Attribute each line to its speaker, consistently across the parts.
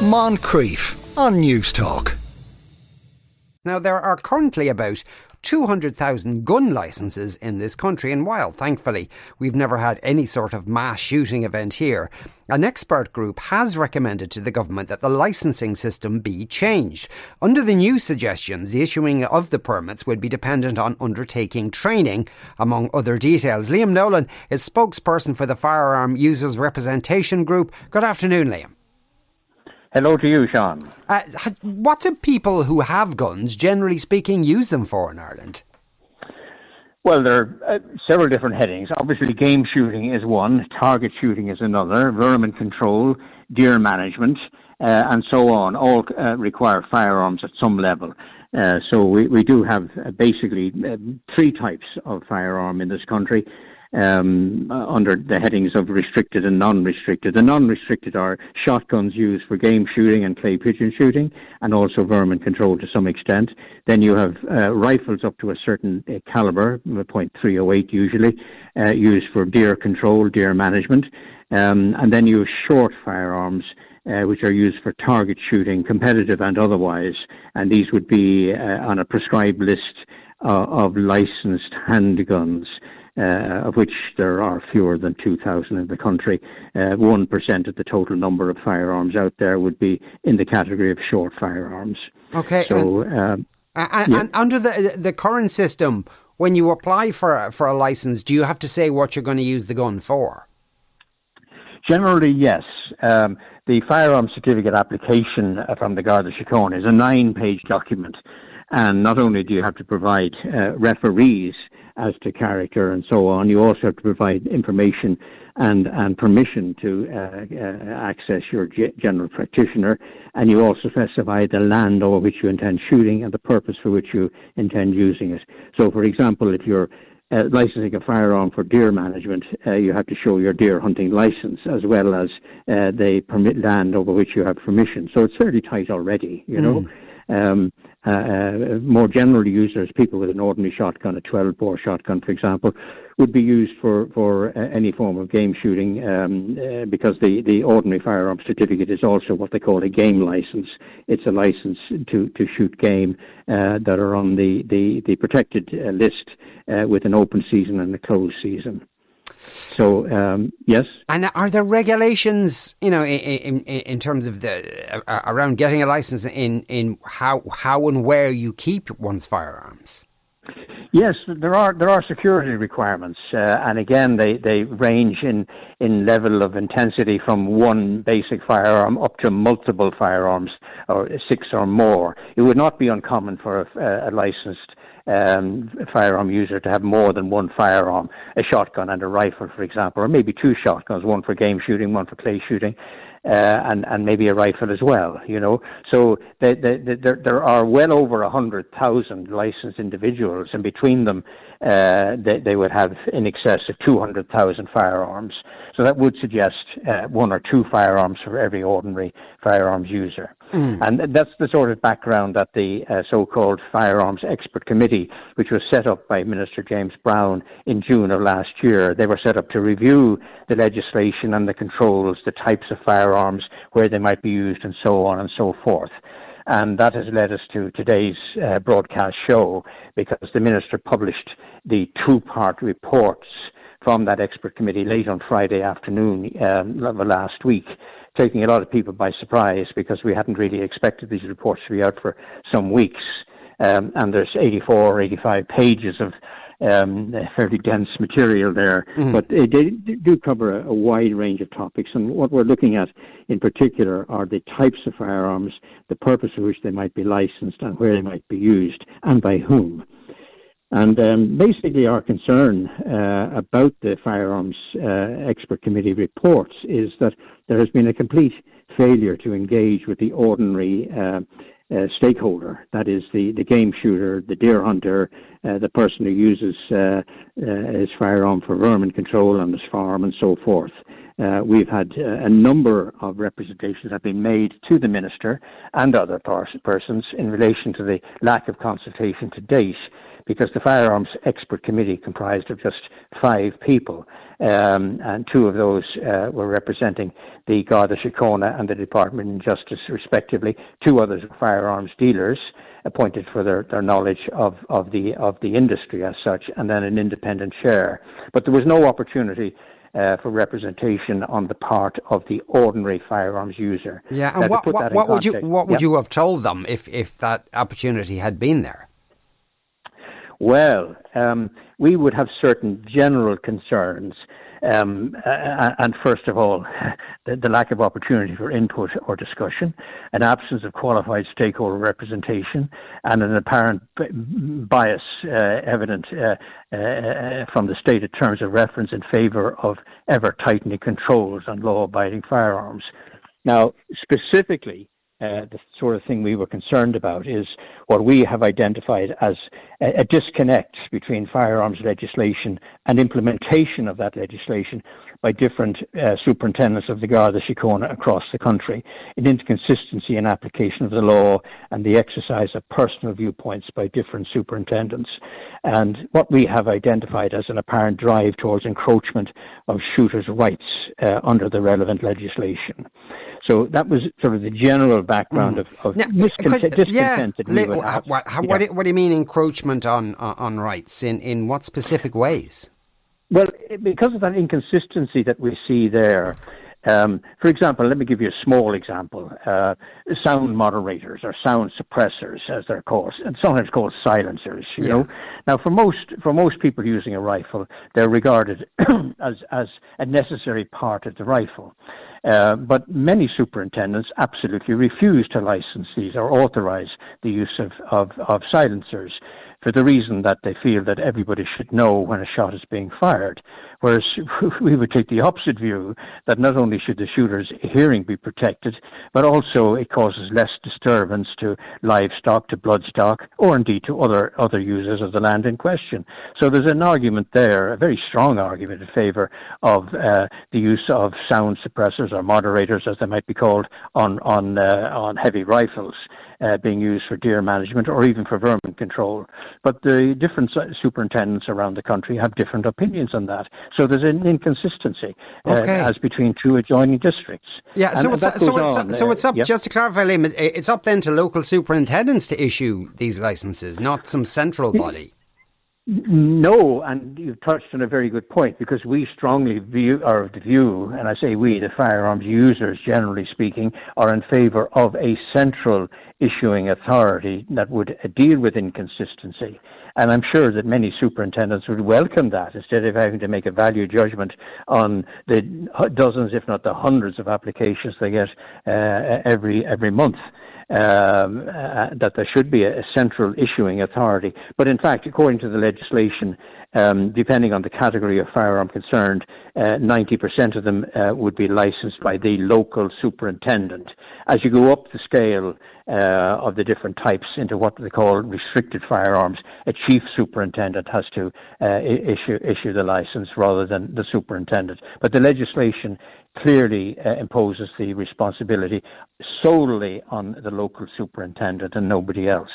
Speaker 1: Moncrieff on Newstalk.
Speaker 2: Now, there are currently about 200,000 gun licences in this country, and while thankfully we've never had any sort of mass shooting event here, an expert group has recommended to the government that the licensing system be changed. Under the new suggestions, the issuing of the permits would be dependent on undertaking training, among other details. Liam Nolan is spokesperson for the Firearm Users Representation Group. Good afternoon, Liam.
Speaker 3: Hello to you, Sean.
Speaker 2: Uh, what do people who have guns, generally speaking, use them for in Ireland?
Speaker 3: Well, there are uh, several different headings. Obviously, game shooting is one, target shooting is another, vermin control, deer management, uh, and so on, all uh, require firearms at some level. Uh, so we, we do have uh, basically three types of firearm in this country um, under the headings of restricted and non-restricted. The non-restricted are shotguns used for game shooting and clay pigeon shooting, and also vermin control to some extent. Then you have uh, rifles up to a certain uh, caliber, .308 usually, uh, used for deer control, deer management. Um, and then you have short firearms, uh, which are used for target shooting, competitive and otherwise. And these would be uh, on a prescribed list uh, of licensed handguns uh, of which there are fewer than 2,000 in the country. Uh, 1% of the total number of firearms out there would be in the category of short firearms.
Speaker 2: Okay.
Speaker 3: So, um,
Speaker 2: and, yeah. and, under the the current system, when you apply for a, for a license, do you have to say what you're going to use the gun for?
Speaker 3: Generally, yes. Um, the firearm certificate application from the Garda Síochána is a nine-page document, and not only do you have to provide uh, referees as to character and so on. You also have to provide information and, and permission to uh, uh, access your g- general practitioner, and you also specify the land over which you intend shooting and the purpose for which you intend using it. So, for example, if you're uh, licensing a firearm for deer management, uh, you have to show your deer hunting license as well as uh, the permit land over which you have permission. So it's fairly tight already, you know. Mm. Um, uh, uh, more generally used as people with an ordinary shotgun, a 12 bore shotgun, for example, would be used for, for uh, any form of game shooting um, uh, because the, the ordinary firearm certificate is also what they call a game license. It's a license to, to shoot game uh, that are on the, the, the protected uh, list with an open season and a closed season. So um, yes.
Speaker 2: And are there regulations, you know, in, in, in terms of the uh, around getting a license in in how how and where you keep one's firearms?
Speaker 3: Yes, there are there are security requirements, uh, and again they, they range in in level of intensity from one basic firearm up to multiple firearms or six or more. It would not be uncommon for a, a licensed um, firearm user to have more than one firearm, a shotgun and a rifle, for example, or maybe two shotguns, one for game shooting, one for clay shooting. Uh, and and maybe a rifle as well, you know. So the, the, the, there there are well over hundred thousand licensed individuals, and between them, uh, they, they would have in excess of two hundred thousand firearms. So that would suggest uh, one or two firearms for every ordinary firearms user. Mm. And that's the sort of background that the uh, so-called Firearms Expert Committee, which was set up by Minister James Browne in June of last year, they were set up to review the legislation and the controls, the types of firearms, where they might be used, and so on and so forth. And that has led us to today's uh, broadcast show because the Minister published the two part reports from that expert committee late on Friday afternoon um, last week, taking a lot of people by surprise because we hadn't really expected these reports to be out for some weeks. Um, and there's 84 or 85 pages of um, fairly dense material there, mm-hmm. but they, do cover a, a, wide range of topics. And what we're looking at in particular are the types of firearms, the purpose for which they might be licensed, and where they might be used, and by whom. And um, basically, our concern uh, about the Firearms uh, Expert Committee reports is that there has been a complete failure to engage with the ordinary uh, uh stakeholder that is, the, the game shooter, the deer hunter, uh, the person who uses uh, his firearm for vermin control on his farm, and so forth. Uh, we've had uh, a number of representations have been made to the minister and other persons in relation to the lack of consultation to date because the firearms expert committee comprised of just five people, um, and two of those uh, were representing the Garda Síochána and the Department of Justice, respectively. Two others were firearms dealers appointed for their, their knowledge of, of the of the industry as such, and then an independent chair. But there was no opportunity uh, for representation on the part of the ordinary firearms user.
Speaker 2: Yeah, and what, what, what would you what would you have told them if if that opportunity had been there?
Speaker 3: Well, um, we would have certain general concerns um, and first of all, the, the, lack of opportunity for input or discussion, an absence of qualified stakeholder representation, and an apparent bias uh, evident uh, uh, from the stated terms of reference in favour of ever tightening controls on law abiding firearms. Now, specifically, uh, the sort of thing we were concerned about is what we have identified as a, a, disconnect between firearms legislation and implementation of that legislation by different uh, superintendents of the Garda Síochána across the country, an inconsistency in application of the law and the exercise of personal viewpoints by different superintendents. And what we have identified as an apparent drive towards encroachment of shooters' rights uh, under the relevant legislation. So that was sort of the general background mm. of, of now, discontent, discontent
Speaker 2: yeah, what, what, how, what, do, what, do you mean encroachment on, on rights? In, in what specific ways?
Speaker 3: Well, because of that inconsistency that we see there, um, for example, let me give you a small example. Uh, sound moderators or sound suppressors, as they're called, and sometimes called silencers. You yeah. know, now for most for most people using a rifle, they're regarded as as a necessary part of the rifle. Uh, but many superintendents absolutely refuse to license these or authorize the use of, of, of silencers for the reason that they feel that everybody should know when a shot is being fired. Whereas we would take the opposite view that not only should the shooter's hearing be protected, but also it causes less disturbance to livestock, to bloodstock, or indeed to other, other users of the land in question. So there's an argument there, a very strong argument in favour of uh, the use of sound suppressors or moderators, as they might be called, on, on, uh, on heavy rifles uh, being used for deer management or even for vermin control. But the different superintendents around the country have different opinions on that. So there's an inconsistency uh, as between two adjoining districts.
Speaker 2: Yeah, so, it's, so, it's, on, so it's up, uh, just to clarify, Liam, it's up then to local superintendents to issue these licenses, not some central body.
Speaker 3: No, and you've touched on a very good point because we strongly view, are of the view, and I say we, the firearms users, generally speaking, are in favour of a central issuing authority that would deal with inconsistency. And I'm sure that many superintendents would welcome that instead of having to make a value judgment on the dozens, if not the hundreds, of applications they get uh, every every month um, uh, that there should be a, a, central issuing authority. But in fact, according to the legislation, um, depending on the category of firearm concerned, uh, 90% of them uh, would be licensed by the local superintendent. As you go up the scale uh, of the different types into what they call restricted firearms, a chief superintendent has to uh, issue issue the license rather than the superintendent. But the legislation clearly uh, imposes the responsibility solely on the local superintendent and nobody else.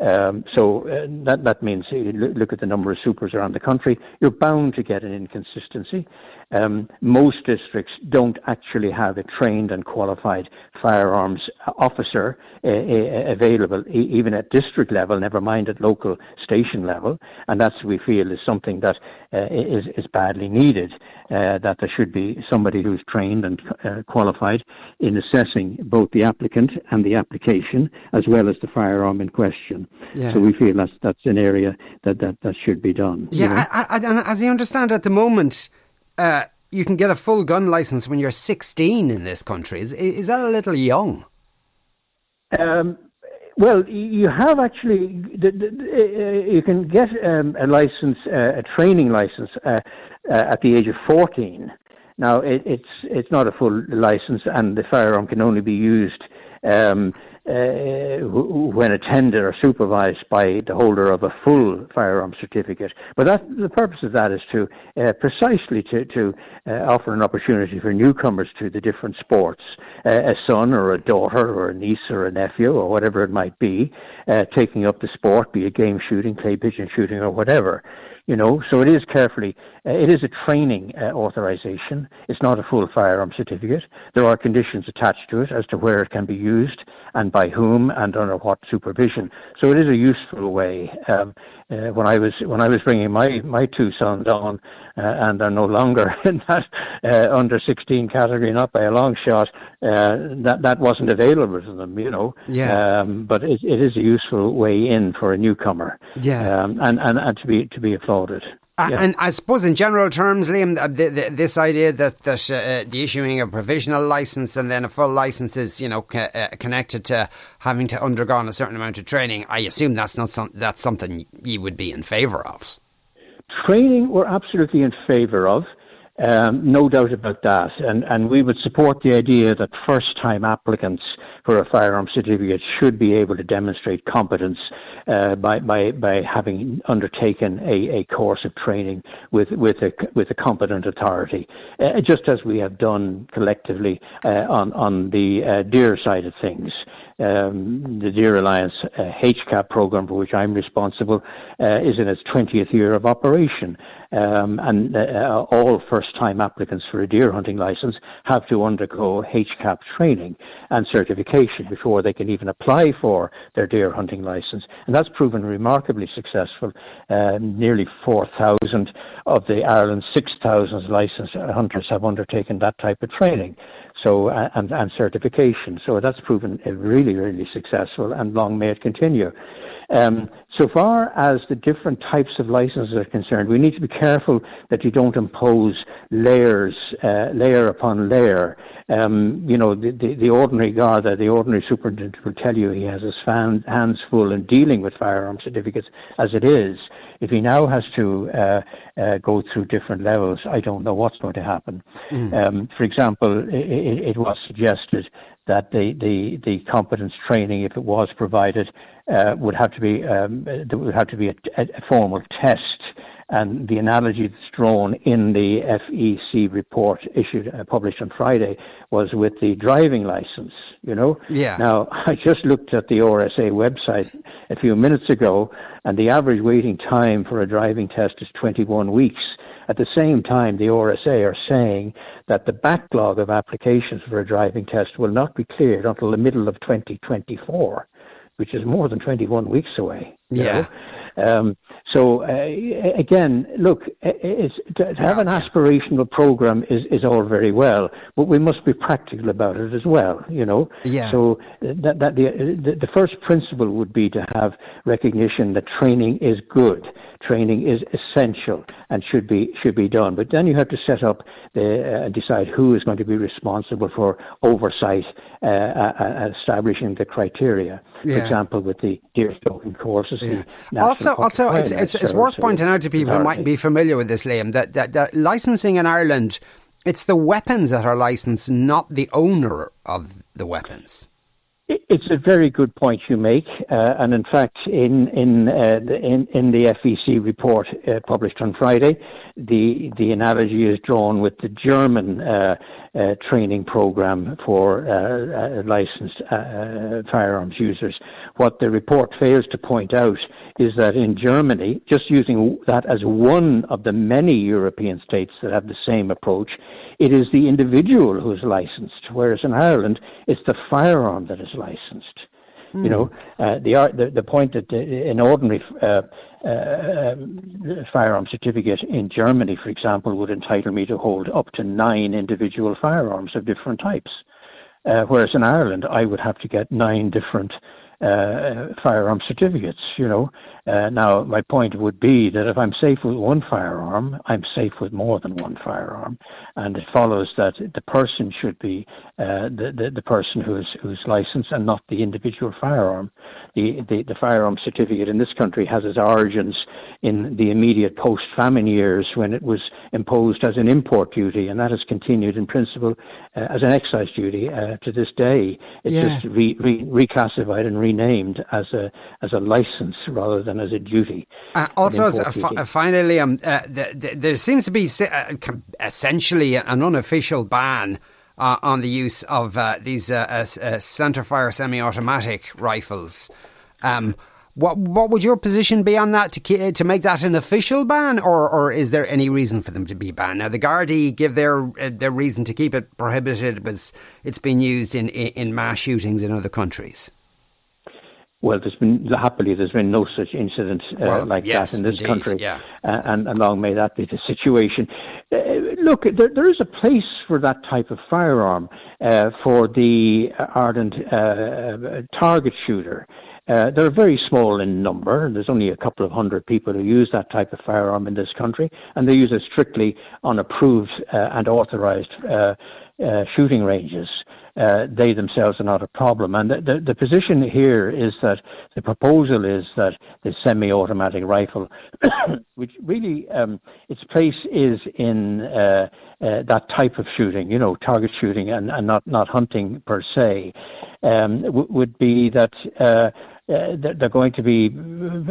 Speaker 3: Um, so uh, that that means you look at the number of supers around the country. You're bound to get an inconsistency. Um, most districts don't actually have a trained and qualified firearms officer uh, uh, available, e- even at district level, never mind at local station level. And that's, we feel, is something that uh, is, is badly needed, uh, that there should be somebody who's trained and uh, qualified in assessing both the applicant and the application, as well as the firearm in question. Yeah. So we feel that's, that's an area that, that, that should be done.
Speaker 2: Yeah, you know? I, I, as I understand at the moment, uh, you can get a full gun license when you're 16 in this country. Is, is that a little young?
Speaker 3: Um, well, you have actually, uh, you can get um, a license, uh, a training license, at the age of 14. Now, it, it's it's not a full license, and the firearm can only be used Um, uh, when attended or supervised by the holder of a full firearm certificate. But that, the purpose of that is to uh, precisely to, to uh, offer an opportunity for newcomers to the different sports, uh, a son or a daughter or a niece or a nephew or whatever it might be, uh, taking up the sport, be it game shooting, clay pigeon shooting, or whatever you know. So it is carefully, uh, it is a training uh, authorization. It's not a full firearm certificate. There are conditions attached to it as to where it can be used and by whom and under what supervision. So it is a useful way. Um, uh, when I was when I was bringing my my two sons on, uh, and they're no longer in that uh, under 16 category, not by a long shot. Uh, that that wasn't available to them, you know.
Speaker 2: Yeah.
Speaker 3: Um, but it, it is a useful way in for a newcomer.
Speaker 2: Yeah.
Speaker 3: Um, and, and and to be to be applauded.
Speaker 2: Uh, And I suppose, in general terms, Liam, the, the, this idea that that uh, the issuing a provisional license and then a full license is, you know, co- uh, connected to having to undergo a certain amount of training. I assume that's not some, that's something you would be in favour of.
Speaker 3: Training, we're absolutely in favour of. Um, no doubt about that. And, and we would support the idea that first time applicants for a firearm certificate should be able to demonstrate competence uh, by, by, by having undertaken a, a course of training with, with, a, with a competent authority, uh, just as we have done collectively uh, on, on the uh, deer side of things um, the Deer Alliance uh, HCAP program, for which I'm responsible, uh, is in its 20th year of operation. Um, and uh, all first time applicants for a deer hunting license have to undergo HCAP training and certification before they can even apply for their deer hunting license. And that's proven remarkably successful. Uh, nearly 4,000 of the Ireland's 6,000 licensed hunters have undertaken that type of training so and, and certification. So that's proven really, really successful, and long may it continue. Um, so far as the different types of licenses are concerned, we need to be careful that you don't impose layers, uh, layer upon layer. Um, you know, the, the, the, ordinary Garda, the ordinary superintendent will tell you he has his fan, hands full in dealing with firearm certificates as it is. If he now has to uh, uh, go through different levels, I don't know what's going to happen. Mm. Um, for example, it, it, was suggested that the, the, the competence training, if it was provided, uh, would have to be um, there would have to be a, a formal test and the analogy that's drawn in the FEC report issued, uh, published on Friday, was with the driving license. You know.
Speaker 2: Yeah.
Speaker 3: Now I just looked at the RSA website a few minutes ago, and the average waiting time for a driving test is 21 weeks. At the same time, the RSA are saying that the backlog of applications for a driving test will not be cleared until the middle of 2024, which is more than 21 weeks away.
Speaker 2: Yeah.
Speaker 3: Um, so uh, again, look, to have an aspirational program is, is all very well, but we must be practical about it as well. You know.
Speaker 2: Yeah.
Speaker 3: So that, that the the first principle would be to have recognition that training is good training is essential and should be should be done. But then you have to set up the, uh, decide who is going to be responsible for oversight uh, uh, establishing the criteria.
Speaker 2: Yeah.
Speaker 3: For example, with the deer stalking courses.
Speaker 2: Yeah. Also, also, it's, it's, it's worth pointing out to people who mightn't be familiar with this, Liam, that, that, that licensing in Ireland. It's the weapons that are licensed, not the owner of the weapons.
Speaker 3: It's a very good point you make, uh, and in fact, in in, uh, the, in in the FEC report uh, published on Friday, the the analogy is drawn with the German uh, uh, training program for uh, licensed firearms users. What the report fails to point out is that in Germany, just using that as one of the many European states that have the same approach, it is the individual who is licensed, whereas in Ireland, it's the firearm that is licensed. Mm. You know, hmm. uh, the, the the point that an ordinary uh, uh, firearm certificate in Germany, for example, would entitle me to hold up to nine individual firearms of different types, uh, whereas in Ireland, I would have to get nine different uh, firearm certificates. You know, uh, now my point would be that if I'm safe with one firearm, I'm safe with more than one firearm, and it follows that the person should be uh, the, the, the person who's who's licensed and not the individual firearm. The, the the firearm certificate in this country has its origins in the immediate post-famine years when it was imposed as an import duty, and that has continued in principle uh, as an excise duty uh, to this day. It's yeah. just re- re- reclassified and renamed as a as a license rather than as a duty.
Speaker 2: Uh, also, as a, finally, um, the, the, there seems to be essentially an unofficial ban uh, on the use of uh, these uh, uh, uh centerfire semi-automatic rifles. Um, what what would your position be on that to to make that an official ban, or or is there any reason for them to be banned? Now the Gardaí give their uh, their reason to keep it prohibited because it's been used in, in, in mass shootings in other countries.
Speaker 3: Well, there's been happily there's been no such incident uh, well, like
Speaker 2: yes,
Speaker 3: that in this
Speaker 2: indeed,
Speaker 3: country,
Speaker 2: yeah.
Speaker 3: uh, and, and long may that be the situation. Uh, look, there, there is a place for that type of firearm uh, for the ardent uh, target shooter. Uh, they're very small in number. There's only a couple of hundred people who use that type of firearm in this country, and they use it strictly on approved and authorized shooting ranges uh, they themselves are not a problem. And the, the, the, position here is that the proposal is that the semi-automatic rifle, which really um, its place is in uh, uh, that type of shooting, you know, target shooting and, and not, not hunting per se, um, w- would be that uh, they're going to be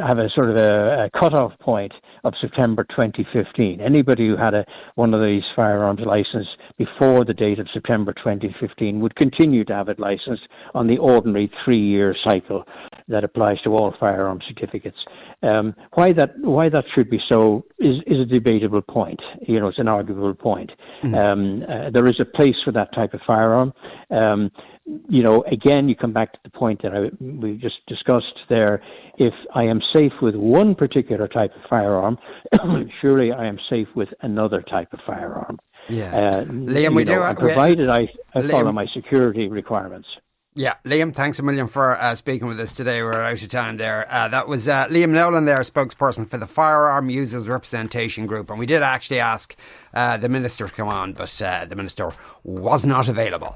Speaker 3: have a sort of a, a cutoff point of September 2015. Anybody who had a one of these firearms license before the date of September 2015 would continue to have it licensed on the ordinary three-year cycle that applies to all firearm certificates. Um, why that why that should be so is, is a debatable point. You know, it's an arguable point. Mm-hmm. Um, uh, there is a place for that type of firearm. Um, you know, again, you come back to the point that I, we just discussed there. If I am safe with one particular type of firearm, surely I am safe with another type of firearm.
Speaker 2: Yeah, uh, Liam,
Speaker 3: we know, do. provided I, I follow my security requirements.
Speaker 2: Yeah, Liam, thanks a million for uh, speaking with us today. We're out of time there. Uh, that was uh, Liam Nolan there, spokesperson for the Firearm Users Representation Group. And we did actually ask uh, the Minister to come on, but uh, the Minister was not available.